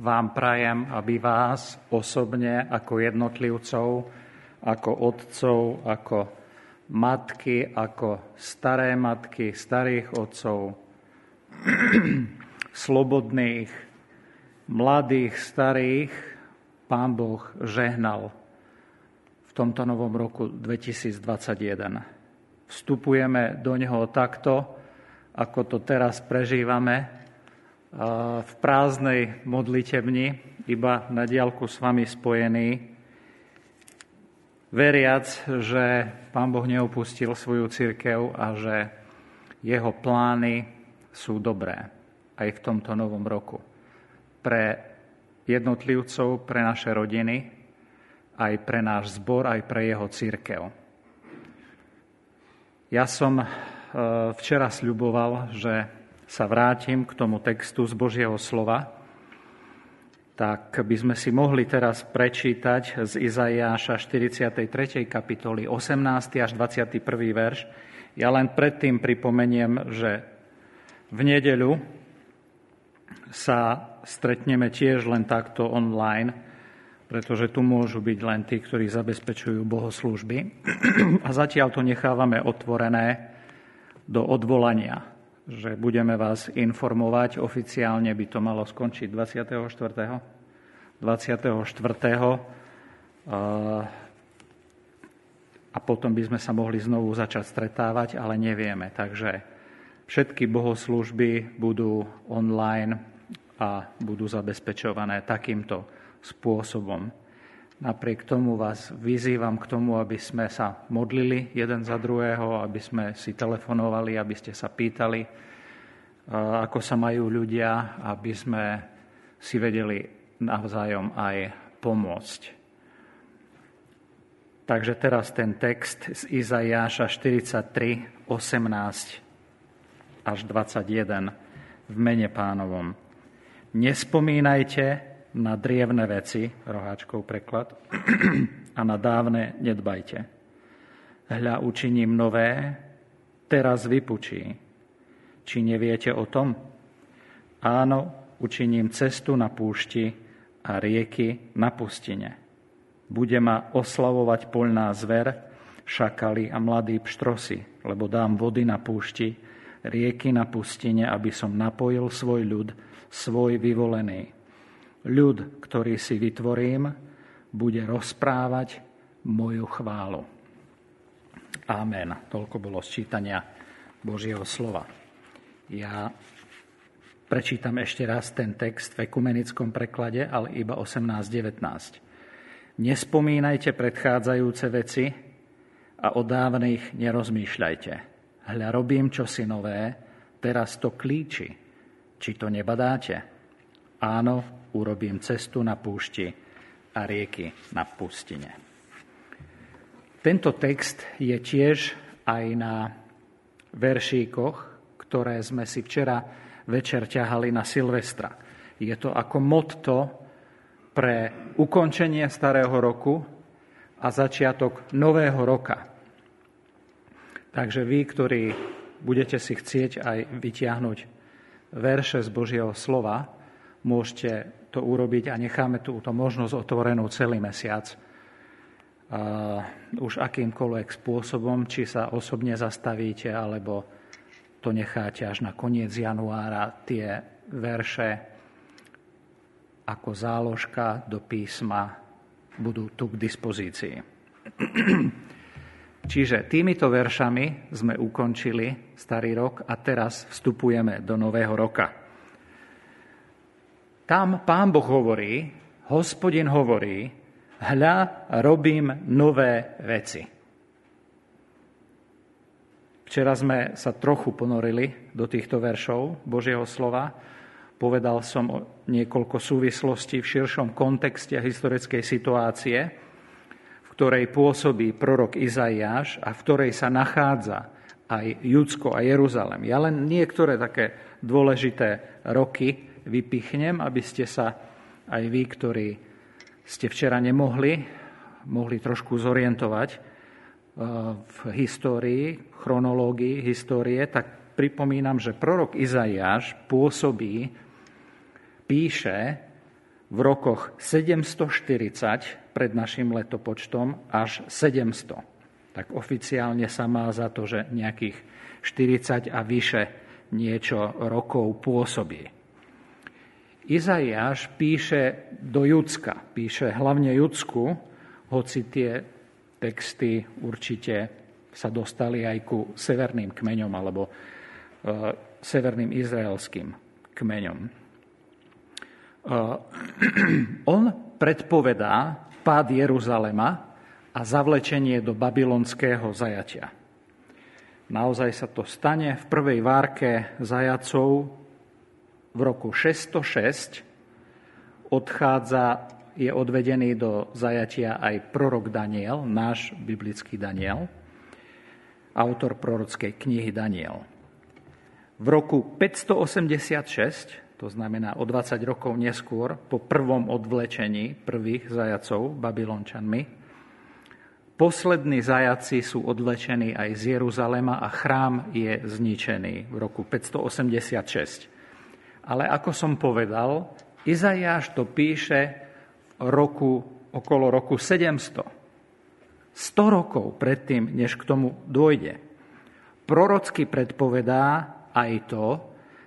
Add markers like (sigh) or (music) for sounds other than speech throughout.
vám prajem, aby vás osobne ako jednotlivcov, ako otcov, ako matky, ako staré matky, starých otcov, (clears throat) slobodných, mladých, starých, Pán Boh žehnal v tomto novom roku 2021. Vstupujeme do neho takto, ako to teraz prežívame, v prázdnej modlitebni, iba na diálku s vami spojený, veriac, že Pán Boh neopustil svoju církev a že jeho plány sú dobré aj v tomto novom roku. Pre jednotlivcov, pre naše rodiny, aj pre náš zbor, aj pre jeho církev. Ja som e, včera sľuboval, že sa vrátim k tomu textu z Božieho slova, tak by sme si mohli teraz prečítať z Izaiáša 43. kapitoly 18. až 21. verš. Ja len predtým pripomeniem, že v nedeľu sa stretneme tiež len takto online, pretože tu môžu byť len tí, ktorí zabezpečujú bohoslúžby. (clears throat) A zatiaľ to nechávame otvorené do odvolania, že budeme vás informovať. Oficiálne by to malo skončiť 24. 24. A potom by sme sa mohli znovu začať stretávať, ale nevieme. Takže všetky bohoslúžby budú online a budú zabezpečované takýmto spôsobom. Napriek tomu vás vyzývam k tomu, aby sme sa modlili jeden za druhého, aby sme si telefonovali, aby ste sa pýtali, ako sa majú ľudia, aby sme si vedeli navzájom aj pomôcť. Takže teraz ten text z Izajáša 43, 18 až 21 v mene pánovom. Nespomínajte na drievne veci, roháčkov preklad, (clears throat) a na dávne nedbajte. Hľa učiním nové, teraz vypučí. Či neviete o tom? Áno, učiním cestu na púšti a rieky na pustine. Bude ma oslavovať poľná zver, šakali a mladí pštrosy, lebo dám vody na púšti, rieky na pustine, aby som napojil svoj ľud, svoj vyvolený. Ľud, ktorý si vytvorím, bude rozprávať moju chválu. Amen. Toľko bolo sčítania Božieho slova. Ja prečítam ešte raz ten text v ekumenickom preklade, ale iba 18.19. Nespomínajte predchádzajúce veci a o dávnych nerozmýšľajte. Hľa robím čosi nové, teraz to klíči. Či to nebadáte? Áno, urobím cestu na púšti a rieky na pustine. Tento text je tiež aj na veršíkoch, ktoré sme si včera večer ťahali na Silvestra. Je to ako motto pre ukončenie starého roku a začiatok nového roka. Takže vy, ktorí budete si chcieť aj vytiahnuť verše z Božieho slova, môžete to urobiť a necháme túto možnosť otvorenú celý mesiac. Už akýmkoľvek spôsobom, či sa osobne zastavíte, alebo to necháte až na koniec januára, tie verše ako záložka do písma budú tu k dispozícii. (clears throat) Čiže týmito veršami sme ukončili starý rok a teraz vstupujeme do nového roka. Tam pán Boh hovorí, hospodin hovorí, hľa, robím nové veci. Včera sme sa trochu ponorili do týchto veršov Božieho slova. Povedal som o niekoľko súvislostí v širšom kontexte historickej situácie, ktorej pôsobí prorok Izaiáš a v ktorej sa nachádza aj Judsko a Jeruzalem. Ja len niektoré také dôležité roky vypichnem, aby ste sa aj vy, ktorí ste včera nemohli, mohli trošku zorientovať eh, v histórii, chronológii histórie, tak pripomínam, že prorok Izaiáš pôsobí, píše v rokoch 740 pred našim letopočtom až 700. Tak oficiálne sa má za to, že nejakých 40 a vyše niečo rokov pôsobí. Izaiáš píše do Judska, píše hlavne Judsku, hoci tie texty určite sa dostali aj ku severným kmeňom alebo e, severným izraelským kmeňom. (clears throat) On predpovedá pád Jeruzalema a zavlečenie do babylonského zajatia. Naozaj sa to stane v prvej várke zajacov v roku 606. Odchádza, je odvedený do zajatia aj prorok Daniel, náš biblický Daniel, autor prorockej knihy Daniel. V roku 586 to znamená o 20 rokov neskôr, po prvom odvlečení prvých zajacov babylončanmi. Poslední zajaci sú odvlečení aj z Jeruzalema a chrám je zničený v roku 586. Ale ako som povedal, Izajáš to píše roku, okolo roku 700. 100 rokov predtým, než k tomu dôjde. Prorocky predpovedá aj to,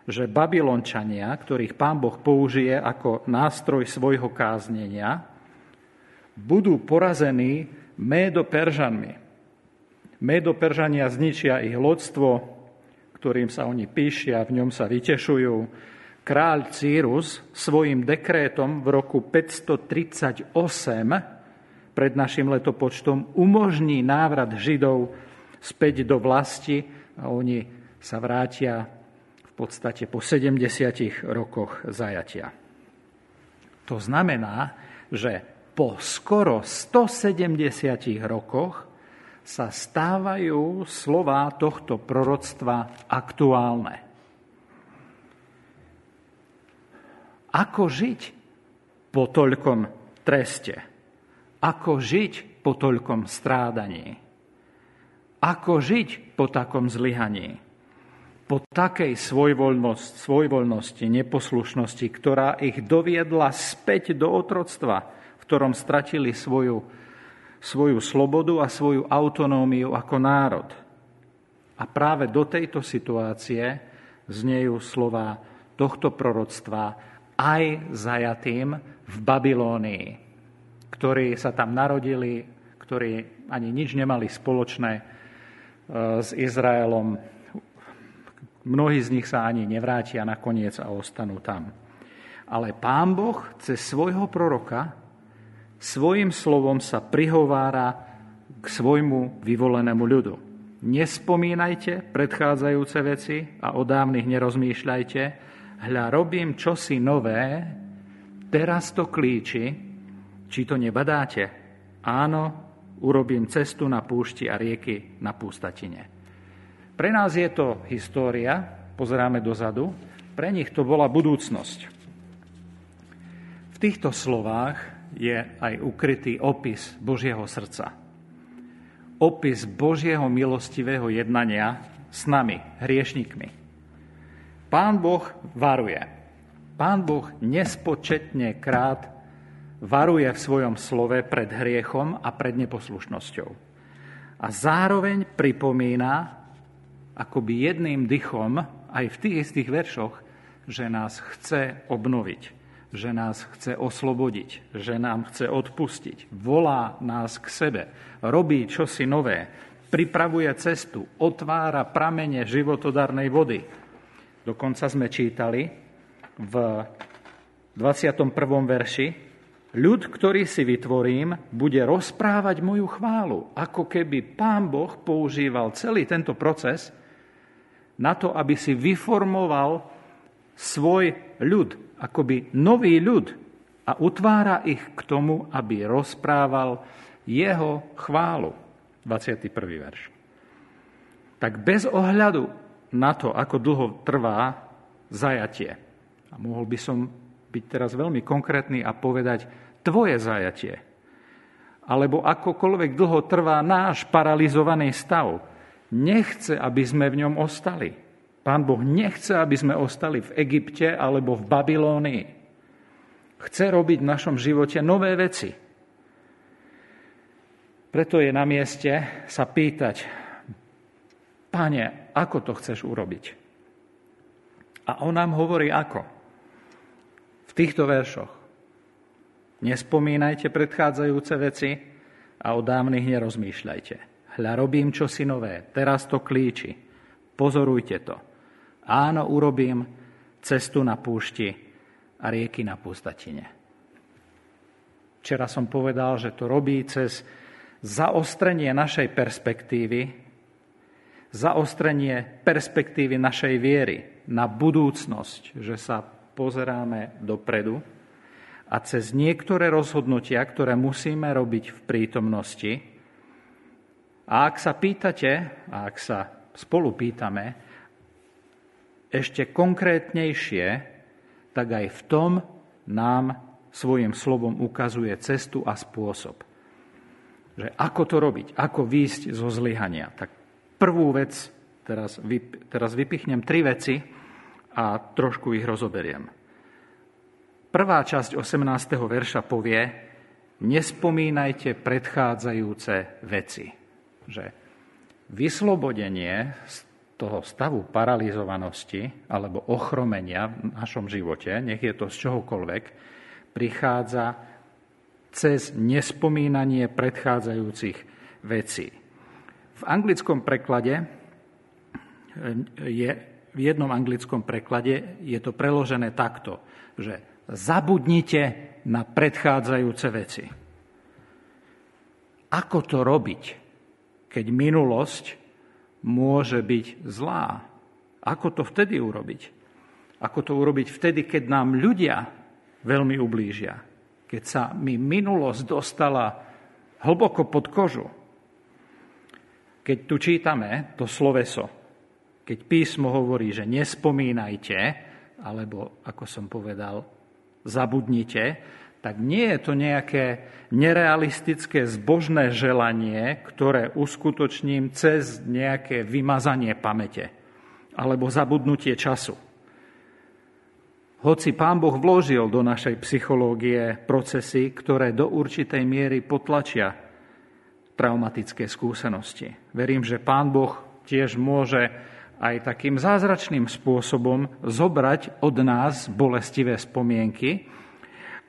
že Babylončania, ktorých pán Boh použije ako nástroj svojho káznenia, budú porazení Médo-Peržanmi. Médo-Peržania zničia ich lodstvo, ktorým sa oni píšia, v ňom sa vytešujú. Kráľ Círus svojim dekrétom v roku 538 pred našim letopočtom umožní návrat Židov späť do vlasti a oni sa vrátia v podstate po 70 rokoch zajatia. To znamená, že po skoro 170 rokoch sa stávajú slova tohto proroctva aktuálne. Ako žiť po toľkom treste? Ako žiť po toľkom strádaní? Ako žiť po takom zlyhaní? po takej svojvoľnosti, svojvoľnosti, neposlušnosti, ktorá ich doviedla späť do otroctva, v ktorom stratili svoju, svoju slobodu a svoju autonómiu ako národ. A práve do tejto situácie znejú slova tohto proroctva aj zajatým v Babilónii, ktorí sa tam narodili, ktorí ani nič nemali spoločné e, s Izraelom, Mnohí z nich sa ani nevrátia nakoniec a ostanú tam. Ale pán Boh cez svojho proroka svojim slovom sa prihovára k svojmu vyvolenému ľudu. Nespomínajte predchádzajúce veci a o dávnych nerozmýšľajte. Hľa, robím čosi nové, teraz to klíči, či to nebadáte. Áno, urobím cestu na púšti a rieky na pústatine. Pre nás je to história, pozeráme dozadu, pre nich to bola budúcnosť. V týchto slovách je aj ukrytý opis Božieho srdca. Opis Božieho milostivého jednania s nami, hriešnikmi. Pán Boh varuje. Pán Boh nespočetne krát varuje v svojom slove pred hriechom a pred neposlušnosťou. A zároveň pripomína, akoby jedným dychom aj v tých istých veršoch, že nás chce obnoviť, že nás chce oslobodiť, že nám chce odpustiť, volá nás k sebe, robí čosi nové, pripravuje cestu, otvára pramene životodarnej vody. Dokonca sme čítali v 21. verši, ľud, ktorý si vytvorím, bude rozprávať moju chválu, ako keby pán Boh používal celý tento proces na to, aby si vyformoval svoj ľud, akoby nový ľud a utvára ich k tomu, aby rozprával jeho chválu. 21. verš. Tak bez ohľadu na to, ako dlho trvá zajatie, a mohol by som byť teraz veľmi konkrétny a povedať tvoje zajatie, alebo akokoľvek dlho trvá náš paralizovaný stav, nechce, aby sme v ňom ostali. Pán Boh nechce, aby sme ostali v Egypte alebo v Babilónii. Chce robiť v našom živote nové veci. Preto je na mieste sa pýtať, Pane, ako to chceš urobiť? A on nám hovorí ako. V týchto veršoch. Nespomínajte predchádzajúce veci a o dávnych nerozmýšľajte. Hľa robím čosi nové, teraz to klíči. Pozorujte to. Áno, urobím cestu na púšti a rieky na pustatine. Včera som povedal, že to robí cez zaostrenie našej perspektívy, zaostrenie perspektívy našej viery na budúcnosť, že sa pozeráme dopredu a cez niektoré rozhodnutia, ktoré musíme robiť v prítomnosti. A ak sa pýtate, a ak sa spolu pýtame, ešte konkrétnejšie, tak aj v tom nám svojim slovom ukazuje cestu a spôsob že ako to robiť, ako výjsť zo zlyhania. Tak prvú vec, teraz, vyp, teraz vypichnem tri veci a trošku ich rozoberiem. Prvá časť 18. verša povie, nespomínajte predchádzajúce veci. Že vyslobodenie z toho stavu paralizovanosti alebo ochromenia v našom živote, nech je to z čohokoľvek, prichádza cez nespomínanie predchádzajúcich vecí. V anglickom preklade eh, je, v jednom anglickom preklade je to preložené takto, že zabudnite na predchádzajúce veci. Ako to robiť, keď minulosť môže byť zlá? Ako to vtedy urobiť? Ako to urobiť vtedy, keď nám ľudia veľmi ublížia? keď sa mi minulosť dostala hlboko pod kožu, keď tu čítame to sloveso, keď písmo hovorí, že nespomínajte, alebo ako som povedal, zabudnite, tak nie je to nejaké nerealistické zbožné želanie, ktoré uskutočním cez nejaké vymazanie pamäte alebo zabudnutie času. Hoci Pán Boh vložil do našej psychológie procesy, ktoré do určitej miery potlačia traumatické skúsenosti. Verím, že Pán Boh tiež môže aj takým zázračným spôsobom zobrať od nás bolestivé spomienky,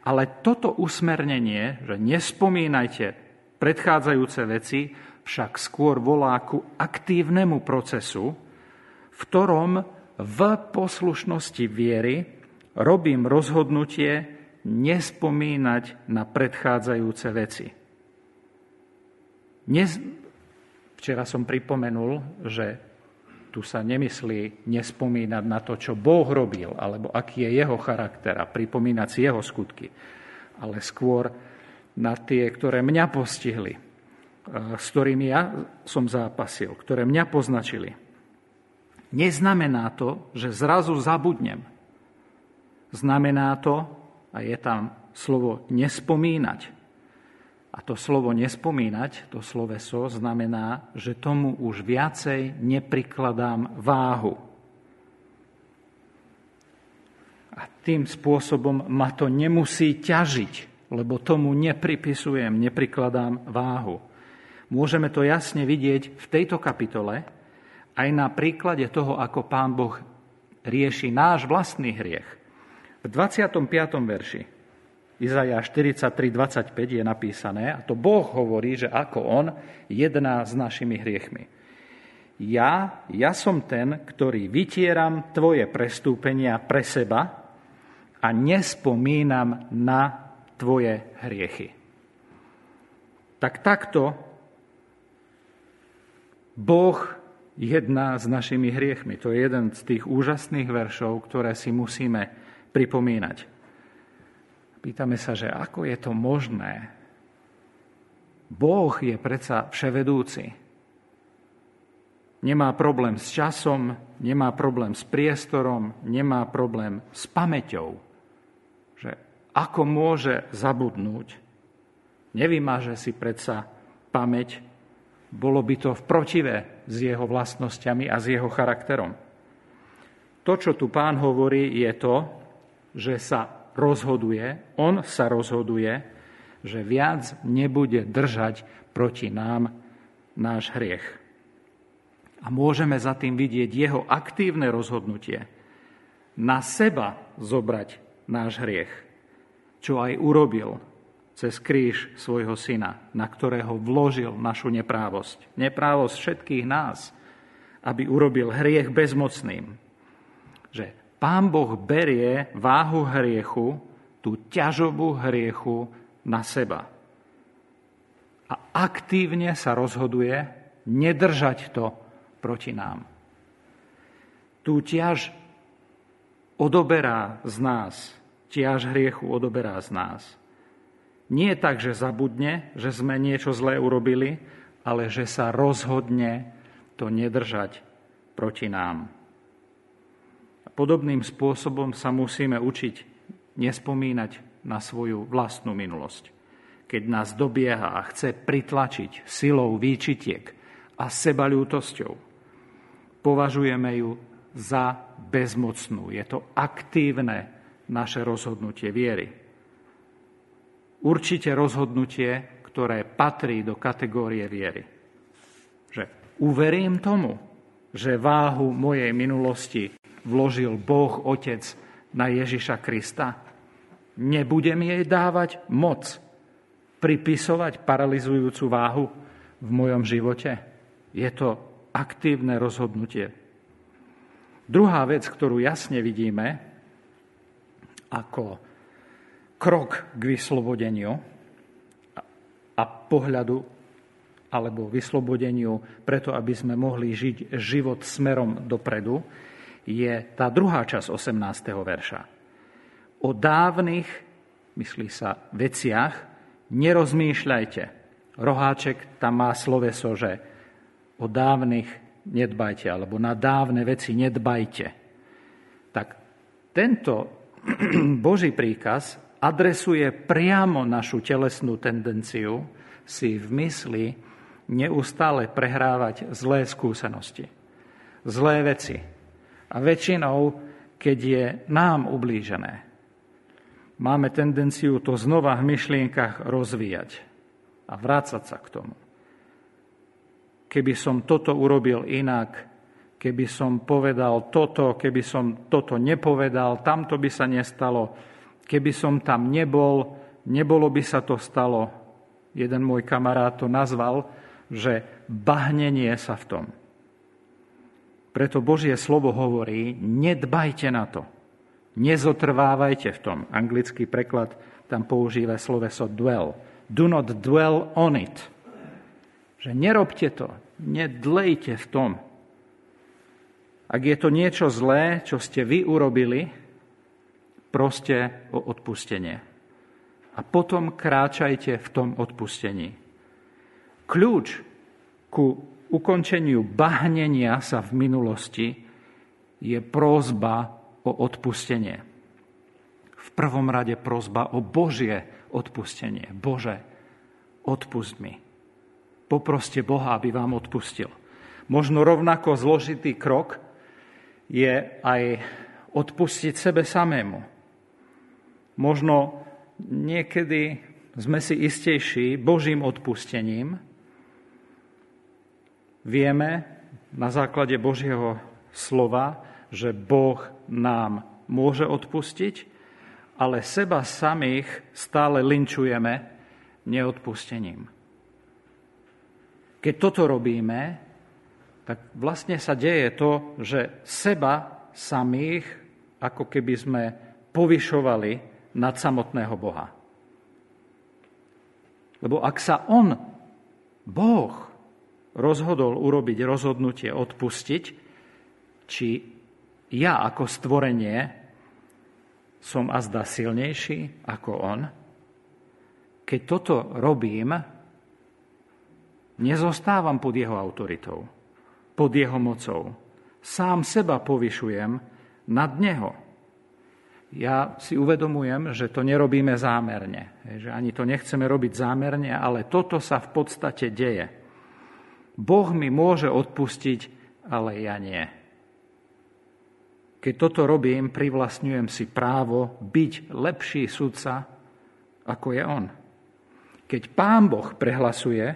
ale toto usmernenie, že nespomínajte predchádzajúce veci, však skôr volá ku aktívnemu procesu, v ktorom v poslušnosti viery robím rozhodnutie nespomínať na predchádzajúce veci. Dnes, včera som pripomenul, že tu sa nemyslí nespomínať na to, čo Boh robil, alebo aký je jeho charakter a pripomínať si jeho skutky, ale skôr na tie, ktoré mňa postihli, eh, s ktorými ja som zápasil, ktoré mňa poznačili. Neznamená to, že zrazu zabudnem Znamená to, a je tam slovo nespomínať. A to slovo nespomínať, to sloveso, znamená, že tomu už viacej neprikladám váhu. A tým spôsobom ma to nemusí ťažiť, lebo tomu nepripisujem, neprikladám váhu. Môžeme to jasne vidieť v tejto kapitole, aj na príklade toho, ako Pán Boh rieši náš vlastný hriech. V 25. verši Izaja 43.25 je napísané, a to Boh hovorí, že ako On jedná s našimi hriechmi. Ja, ja som ten, ktorý vytieram tvoje prestúpenia pre seba a nespomínam na tvoje hriechy. Tak takto Boh jedná s našimi hriechmi. To je jeden z tých úžasných veršov, ktoré si musíme pripomínať. Pýtame sa, že ako je to možné? Boh je predsa vševedúci. Nemá problém s časom, nemá problém s priestorom, nemá problém s pamäťou. Že ako môže zabudnúť? Nevymaže si predsa pamäť, bolo by to v protive s jeho vlastnosťami a s jeho charakterom. To, čo tu pán hovorí, je to, že sa rozhoduje, on sa rozhoduje, že viac nebude držať proti nám náš hriech. A môžeme za tým vidieť jeho aktívne rozhodnutie na seba zobrať náš hriech, čo aj urobil cez kríž svojho syna, na ktorého vložil našu neprávosť. Neprávosť všetkých nás, aby urobil hriech bezmocným. Že Pán Boh berie váhu hriechu, tú ťažovú hriechu na seba. A aktívne sa rozhoduje nedržať to proti nám. Tú ťaž odoberá z nás, ťaž hriechu odoberá z nás. Nie tak, že zabudne, že sme niečo zlé urobili, ale že sa rozhodne to nedržať proti nám. Podobným spôsobom sa musíme učiť nespomínať na svoju vlastnú minulosť. Keď nás dobieha a chce pritlačiť silou výčitiek a sebalútosťou, považujeme ju za bezmocnú. Je to aktívne naše rozhodnutie viery. Určite rozhodnutie, ktoré patrí do kategórie viery. Že uverím tomu, že váhu mojej minulosti vložil Boh Otec na Ježiša Krista. Nebudem jej dávať moc, pripisovať paralizujúcu váhu v mojom živote. Je to aktívne rozhodnutie. Druhá vec, ktorú jasne vidíme ako krok k vyslobodeniu a pohľadu alebo vyslobodeniu preto, aby sme mohli žiť život smerom dopredu, je tá druhá časť 18. verša. O dávnych, myslí sa, veciach nerozmýšľajte. Roháček tam má sloveso, že o dávnych nedbajte, alebo na dávne veci nedbajte. Tak tento (clears throat) Boží príkaz adresuje priamo našu telesnú tendenciu si v mysli neustále prehrávať zlé skúsenosti, zlé veci. A väčšinou, keď je nám ublížené, máme tendenciu to znova v myšlienkach rozvíjať a vrácať sa k tomu keby som toto urobil inak, keby som povedal toto, keby som toto nepovedal, tamto by sa nestalo, keby som tam nebol, nebolo by sa to stalo. Jeden môj kamarát to nazval, že bahnenie sa v tom. Preto Božie slovo hovorí, nedbajte na to. Nezotrvávajte v tom. Anglický preklad tam používa sloveso dwell. Do not dwell on it. Že nerobte to, nedlejte v tom. Ak je to niečo zlé, čo ste vy urobili, proste o odpustenie. A potom kráčajte v tom odpustení. Kľúč ku ukončeniu bahnenia sa v minulosti je prózba o odpustenie. V prvom rade prózba o Božie odpustenie. Bože, odpust mi. Poproste Boha, aby vám odpustil. Možno rovnako zložitý krok je aj odpustiť sebe samému. Možno niekedy sme si istejší Božím odpustením. Vieme na základe Božieho slova, že Boh nám môže odpustiť, ale seba samých stále linčujeme neodpustením. Keď toto robíme, tak vlastne sa deje to, že seba samých ako keby sme povyšovali nad samotného Boha. Lebo ak sa On, Boh, rozhodol urobiť rozhodnutie odpustiť, či ja ako stvorenie som azda silnejší ako On, keď toto robím, Nezostávam pod jeho autoritou, pod jeho mocou. Sám seba povyšujem nad neho. Ja si uvedomujem, že to nerobíme zámerne, že ani to nechceme robiť zámerne, ale toto sa v podstate deje. Boh mi môže odpustiť, ale ja nie. Keď toto robím, privlastňujem si právo byť lepší sudca, ako je on. Keď pán Boh prehlasuje,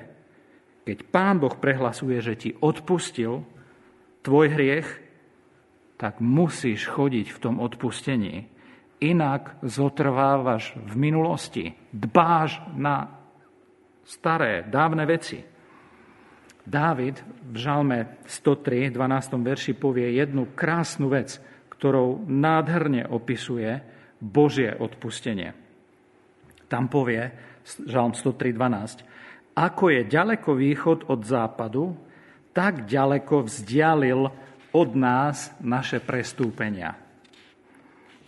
keď pán Boh prehlasuje, že ti odpustil tvoj hriech, tak musíš chodiť v tom odpustení. Inak zotrvávaš v minulosti, dbáš na staré, dávne veci. Dávid v žalme 103, 12. verši povie jednu krásnu vec, ktorou nádherne opisuje Božie odpustenie. Tam povie, žalm 103.12, ako je ďaleko východ od západu, tak ďaleko vzdialil od nás naše prestúpenia.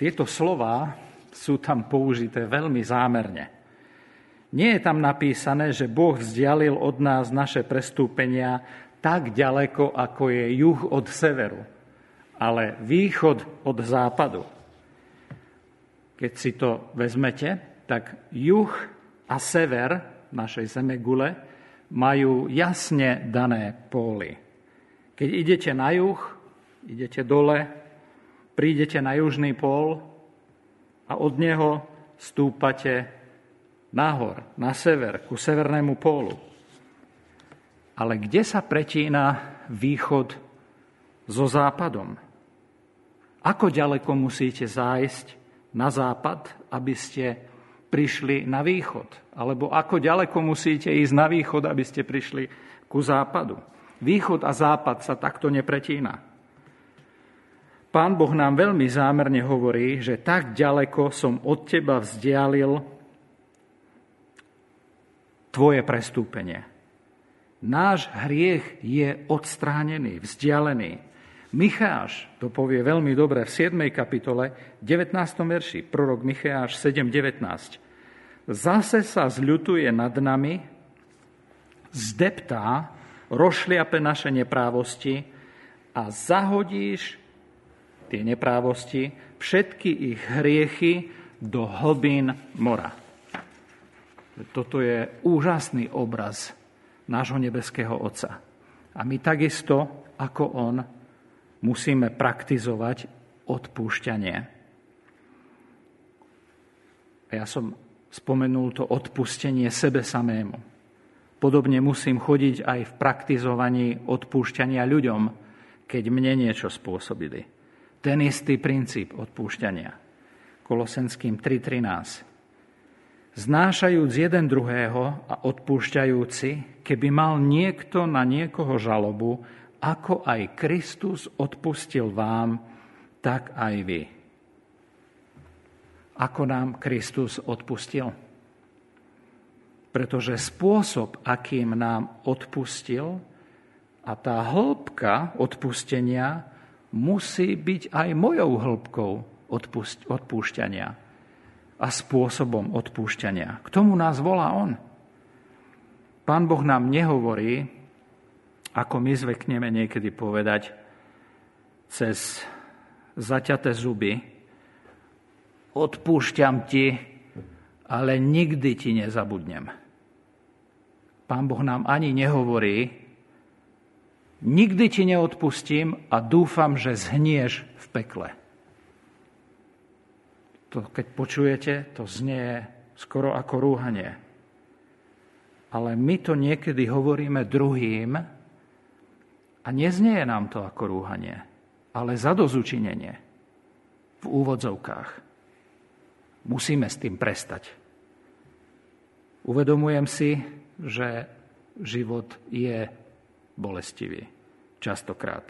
Tieto slova sú tam použité veľmi zámerne. Nie je tam napísané, že Boh vzdialil od nás naše prestúpenia tak ďaleko, ako je juh od severu, ale východ od západu. Keď si to vezmete, tak juh a sever našej zeme gule majú jasne dané póly. Keď idete na juh, idete dole, prídete na južný pól a od neho stúpate nahor, na sever, ku severnému pólu. Ale kde sa pretína východ so západom? Ako ďaleko musíte zájsť na západ, aby ste prišli na východ? Alebo ako ďaleko musíte ísť na východ, aby ste prišli ku západu? Východ a západ sa takto nepretína. Pán Boh nám veľmi zámerne hovorí, že tak ďaleko som od teba vzdialil tvoje prestúpenie. Náš hriech je odstránený, vzdialený. Micháš to povie veľmi dobre v 7. kapitole, 19. verši, prorok Micháš 7.19. Zase sa zľutuje nad nami, zdeptá, rošliape naše neprávosti a zahodíš tie neprávosti, všetky ich hriechy do hlbín mora. Toto je úžasný obraz nášho nebeského Otca. A my takisto, ako On, musíme praktizovať odpúšťanie. Ja som spomenul to odpustenie sebe samému. Podobne musím chodiť aj v praktizovaní odpúšťania ľuďom, keď mne niečo spôsobili. Ten istý princíp odpúšťania. Kolosenským 3.13. Znášajúc jeden druhého a odpúšťajúci, keby mal niekto na niekoho žalobu, ako aj Kristus odpustil vám, tak aj vy. Ako nám Kristus odpustil? Pretože spôsob, akým nám odpustil a tá hĺbka odpustenia musí byť aj mojou hĺbkou odpúšťania a spôsobom odpúšťania. K tomu nás volá On. Pán Boh nám nehovorí, ako my zvekneme niekedy povedať cez zaťaté zuby, odpúšťam ti, ale nikdy ti nezabudnem. Pán Boh nám ani nehovorí, nikdy ti neodpustím a dúfam, že zhnieš v pekle. To, keď počujete, to znie skoro ako rúhanie. Ale my to niekedy hovoríme druhým, a neznieje nám to ako rúhanie, ale zadozučinenie v úvodzovkách. Musíme s tým prestať. Uvedomujem si, že život je bolestivý. Častokrát.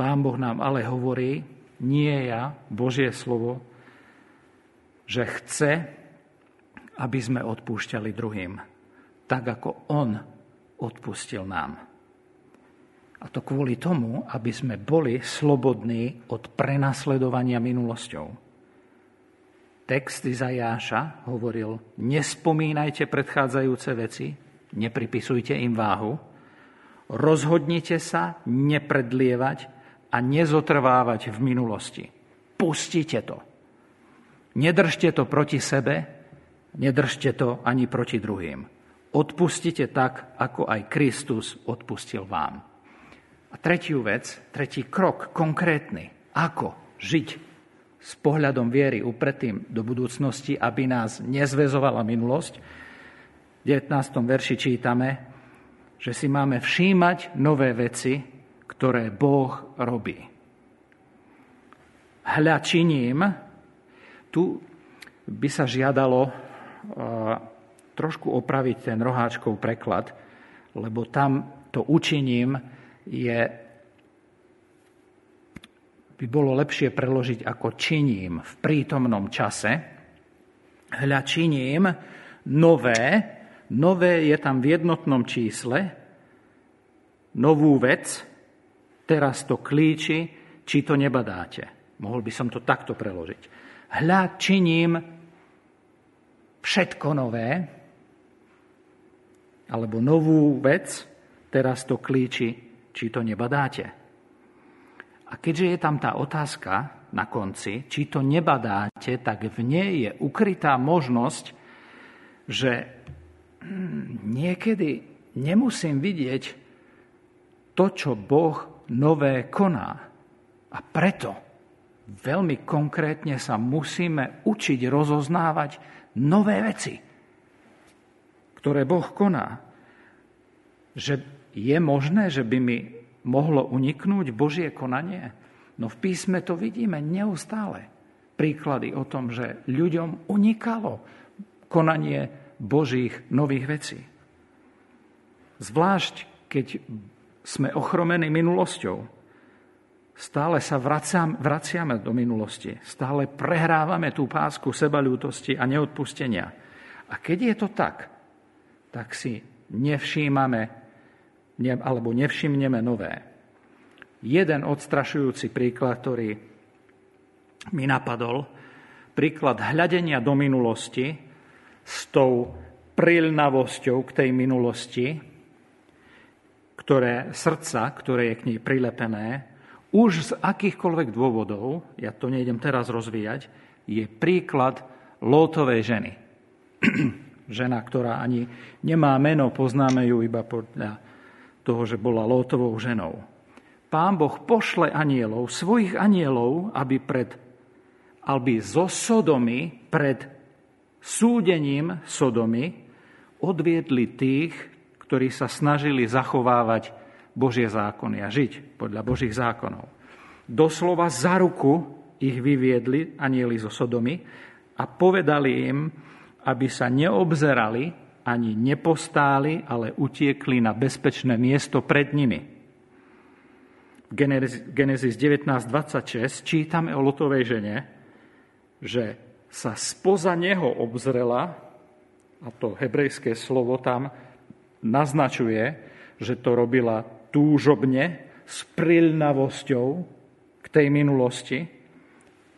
Pán Boh nám ale hovorí, nie ja, Božie slovo, že chce, aby sme odpúšťali druhým, tak ako On odpustil nám. A to kvôli tomu, aby sme boli slobodní od prenasledovania minulosťou. Text Izajáša hovoril, nespomínajte predchádzajúce veci, nepripisujte im váhu, rozhodnite sa nepredlievať a nezotrvávať v minulosti. Pustite to. Nedržte to proti sebe, nedržte to ani proti druhým. Odpustite tak, ako aj Kristus odpustil vám. A tretiu vec, tretí krok, konkrétny. Ako žiť s pohľadom viery upredtým do budúcnosti, aby nás nezvezovala minulosť. V 19. verši čítame, že si máme všímať nové veci, ktoré Boh robí. Hľa činím, tu by sa žiadalo uh, trošku opraviť ten roháčkov preklad, lebo tam to učiním je, by bolo lepšie preložiť ako činím v prítomnom čase. Hľa činím nové, nové je tam v jednotnom čísle, novú vec, teraz to klíči, či to nebadáte. Mohol by som to takto preložiť. Hľa činím všetko nové, alebo novú vec, teraz to klíči, či to nebadáte. A keďže je tam tá otázka na konci, či to nebadáte, tak v nej je ukrytá možnosť, že hm, niekedy nemusím vidieť to, čo Boh nové koná. A preto veľmi konkrétne sa musíme učiť rozoznávať nové veci ktoré Boh koná, že je možné, že by mi mohlo uniknúť Božie konanie? No v písme to vidíme neustále. Príklady o tom, že ľuďom unikalo konanie Božích nových vecí. Zvlášť, keď sme ochromení minulosťou, stále sa vracam, vraciame do minulosti, stále prehrávame tú pásku sebalútosti a neodpustenia. A keď je to tak, tak si nevšímame alebo nevšimneme nové. Jeden odstrašujúci príklad, ktorý mi napadol, príklad hľadenia do minulosti s tou prilnavosťou k tej minulosti, ktoré srdca, ktoré je k nej prilepené, už z akýchkoľvek dôvodov, ja to nejdem teraz rozvíjať, je príklad Lótovej ženy. (clears throat) žena, ktorá ani nemá meno, poznáme ju iba podľa toho, že bola Lótovou ženou. Pán Boh pošle anielov, svojich anielov, aby, pred, aby zo Sodomy pred súdením Sodomy odviedli tých, ktorí sa snažili zachovávať Božie zákony a žiť podľa Božích zákonov. Doslova za ruku ich vyviedli anieli zo Sodomy a povedali im, aby sa neobzerali ani nepostáli, ale utiekli na bezpečné miesto pred nimi. V Genesis 19.26 čítame o Lotovej žene, že sa spoza neho obzrela, a to hebrejské slovo tam naznačuje, že to robila túžobne, s prilnavosťou k tej minulosti.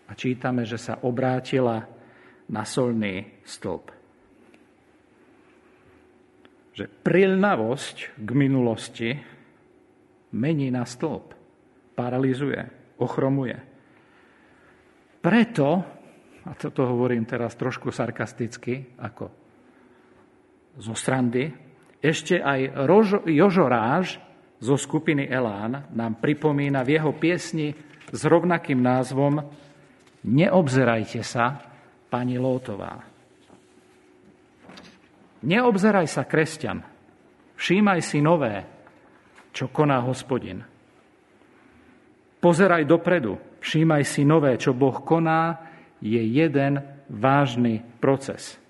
A čítame, že sa obrátila na solný stĺp. Že prilnavosť k minulosti mení na stĺp, paralizuje, ochromuje. Preto, a toto hovorím teraz trošku sarkasticky, ako zo strandy, ešte aj Jožo Ráž zo skupiny Elán nám pripomína v jeho piesni s rovnakým názvom Neobzerajte sa, pani Lótová. Neobzeraj sa, kresťan. Všímaj si nové, čo koná hospodin. Pozeraj dopredu. Všímaj si nové, čo Boh koná, je jeden vážny proces.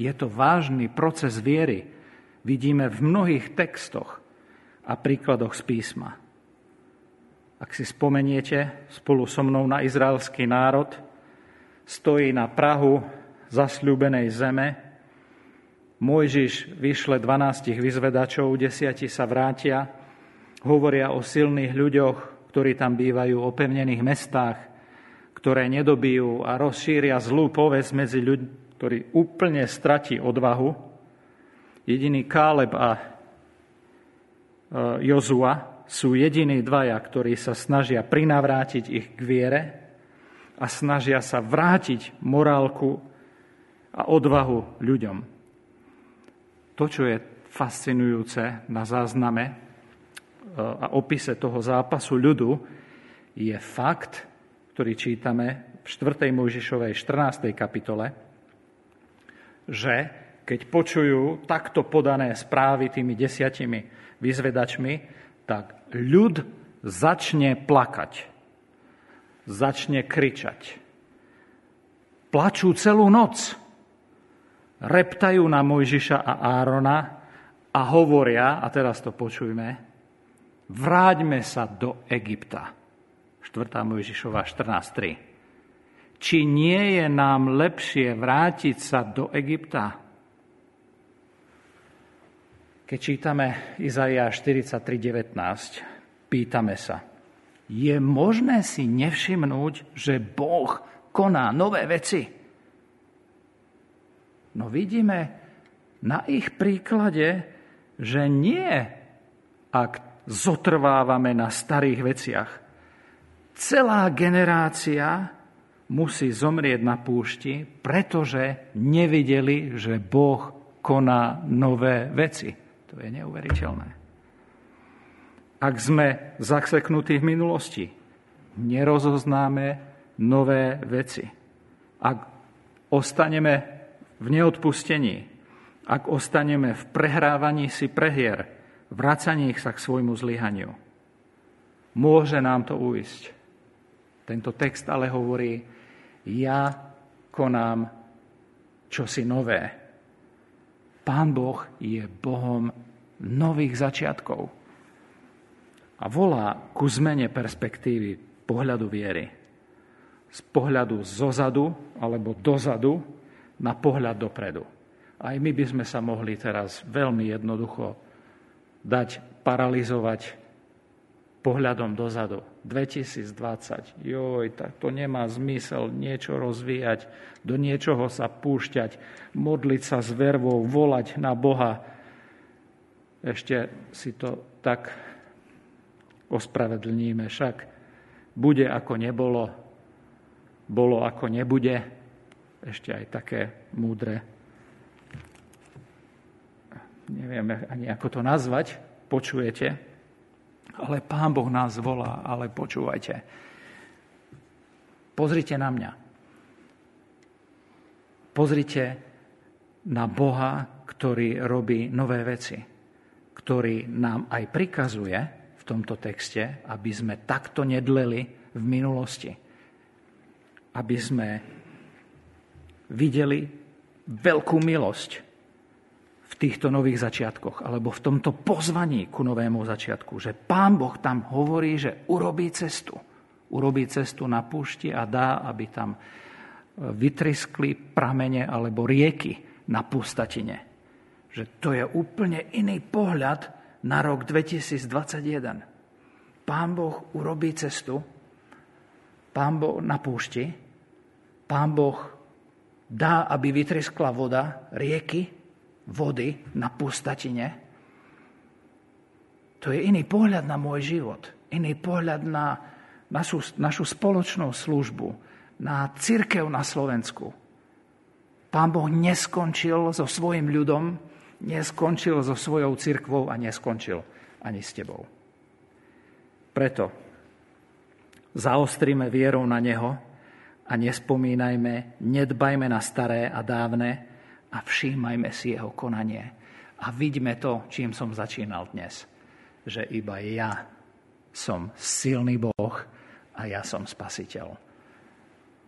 Je to vážny proces viery. Vidíme v mnohých textoch a príkladoch z písma. Ak si spomeniete spolu so mnou na izraelský národ, stojí na Prahu zasľúbenej zeme. Mojžiš vyšle 12 vyzvedačov, desiati sa vrátia, hovoria o silných ľuďoch, ktorí tam bývajú, o pevnených mestách, ktoré nedobijú a rozšíria zlú povesť medzi ľuďmi, ktorí úplne stratí odvahu. Jediný Káleb a Jozua sú jediní dvaja, ktorí sa snažia prinavrátiť ich k viere a snažia sa vrátiť morálku a odvahu ľuďom. To, čo je fascinujúce na zázname e, a opise toho zápasu ľudu, je fakt, ktorý čítame v 4. Mojžišovej 14. kapitole, že keď počujú takto podané správy tými desiatimi vyzvedačmi, tak ľud začne plakať, začne kričať. Plačú celú noc, reptajú na Mojžiša a Árona a hovoria, a teraz to počujme, vráťme sa do Egypta. 4. Mojžišova 14.3. Či nie je nám lepšie vrátiť sa do Egypta? Keď čítame Izaia 43.19, pýtame sa, je možné si nevšimnúť, že Boh koná nové veci? No vidíme na ich príklade, že nie, ak zotrvávame na starých veciach, Celá generácia musí zomrieť na púšti, pretože nevideli, že Boh koná nové veci. To je neuveriteľné. Ak sme zaseknutí v minulosti, nerozoznáme nové veci. Ak ostaneme v neodpustení, ak ostaneme v prehrávaní si prehier, vracaní sa k svojmu zlyhaniu, môže nám to uísť. Tento text ale hovorí, ja konám čosi nové. Pán Boh je Bohom nových začiatkov a volá ku zmene perspektívy pohľadu viery. Z pohľadu zozadu alebo dozadu na pohľad dopredu. Aj my by sme sa mohli teraz veľmi jednoducho dať paralizovať pohľadom dozadu. 2020. Joj, tak to nemá zmysel niečo rozvíjať, do niečoho sa púšťať, modliť sa s vervou, volať na Boha. Ešte si to tak ospravedlníme. Však bude ako nebolo, bolo ako nebude. Ešte aj také múdre. Neviem ani ako to nazvať. Počujete? Ale Pán Boh nás volá, ale počúvajte. Pozrite na mňa. Pozrite na Boha, ktorý robí nové veci, ktorý nám aj prikazuje v tomto texte, aby sme takto nedleli v minulosti. Aby sme videli veľkú milosť týchto nových začiatkoch, alebo v tomto pozvaní ku novému začiatku, že Pán Boh tam hovorí, že urobí cestu. Urobí cestu na púšti a dá, aby tam e, vytriskli pramene alebo rieky na pustatine. Že to je úplne iný pohľad na rok 2021. Pán Boh urobí cestu, Pán Boh na púšti, Pán Boh dá, aby vytriskla voda, rieky, vody na pustatine. To je iný pohľad na môj život, iný pohľad na našu, našu spoločnú službu, na církev na Slovensku. Pán Boh neskončil so svojim ľudom, neskončil so svojou církvou a neskončil ani s tebou. Preto zaostrime vierou na Neho a nespomínajme, nedbajme na staré a dávne, a všímajme si jeho konanie. A vidíme to, čím som začínal dnes. Že iba ja som silný Boh a ja som spasiteľ.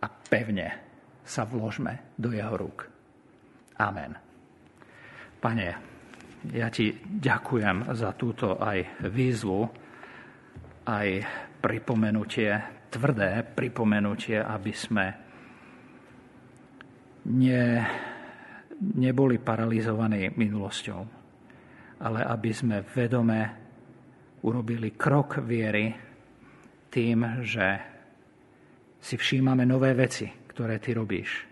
A pevne sa vložme do jeho rúk. Amen. Pane, ja ti ďakujem za túto aj výzvu, aj pripomenutie, tvrdé pripomenutie, aby sme nie neboli paralizovaní minulosťou, ale aby sme vedome urobili krok viery tým, že si všímame nové veci, ktoré ty robíš.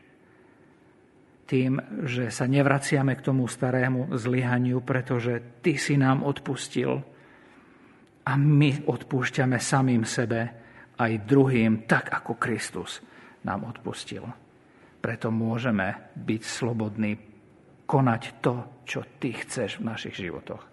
Tým, že sa nevraciame k tomu starému zlyhaniu, pretože ty si nám odpustil a my odpúšťame samým sebe aj druhým, tak ako Kristus nám odpustil. Preto môžeme byť slobodní konať to, čo Ty chceš v našich životoch.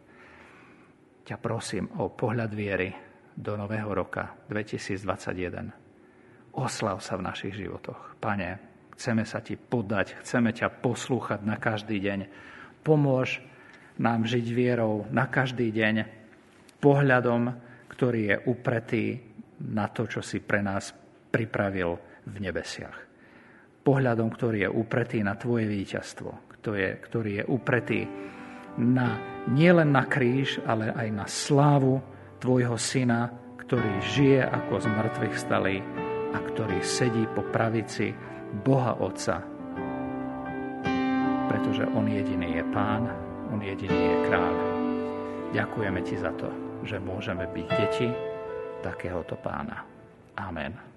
Ťa prosím o pohľad viery do nového roka 2021. oslav sa v našich životoch. Pane, chceme sa Ti podať, chceme ťa poslúchať na každý deň. Pomôž nám žiť vierou na každý deň, pohľadom, ktorý je upretý na to, čo si pre nás pripravil v nebesiach. Pohľadom, ktorý je upretý na Tvoje víťazstvo, ktorý je upretý na, nielen na kríž, ale aj na slávu Tvojho Syna, ktorý žije ako z mŕtvych stalý a ktorý sedí po pravici Boha Otca. Pretože On jediný je Pán, On jediný je kráľ. Ďakujeme Ti za to, že môžeme byť deti takéhoto Pána. Amen.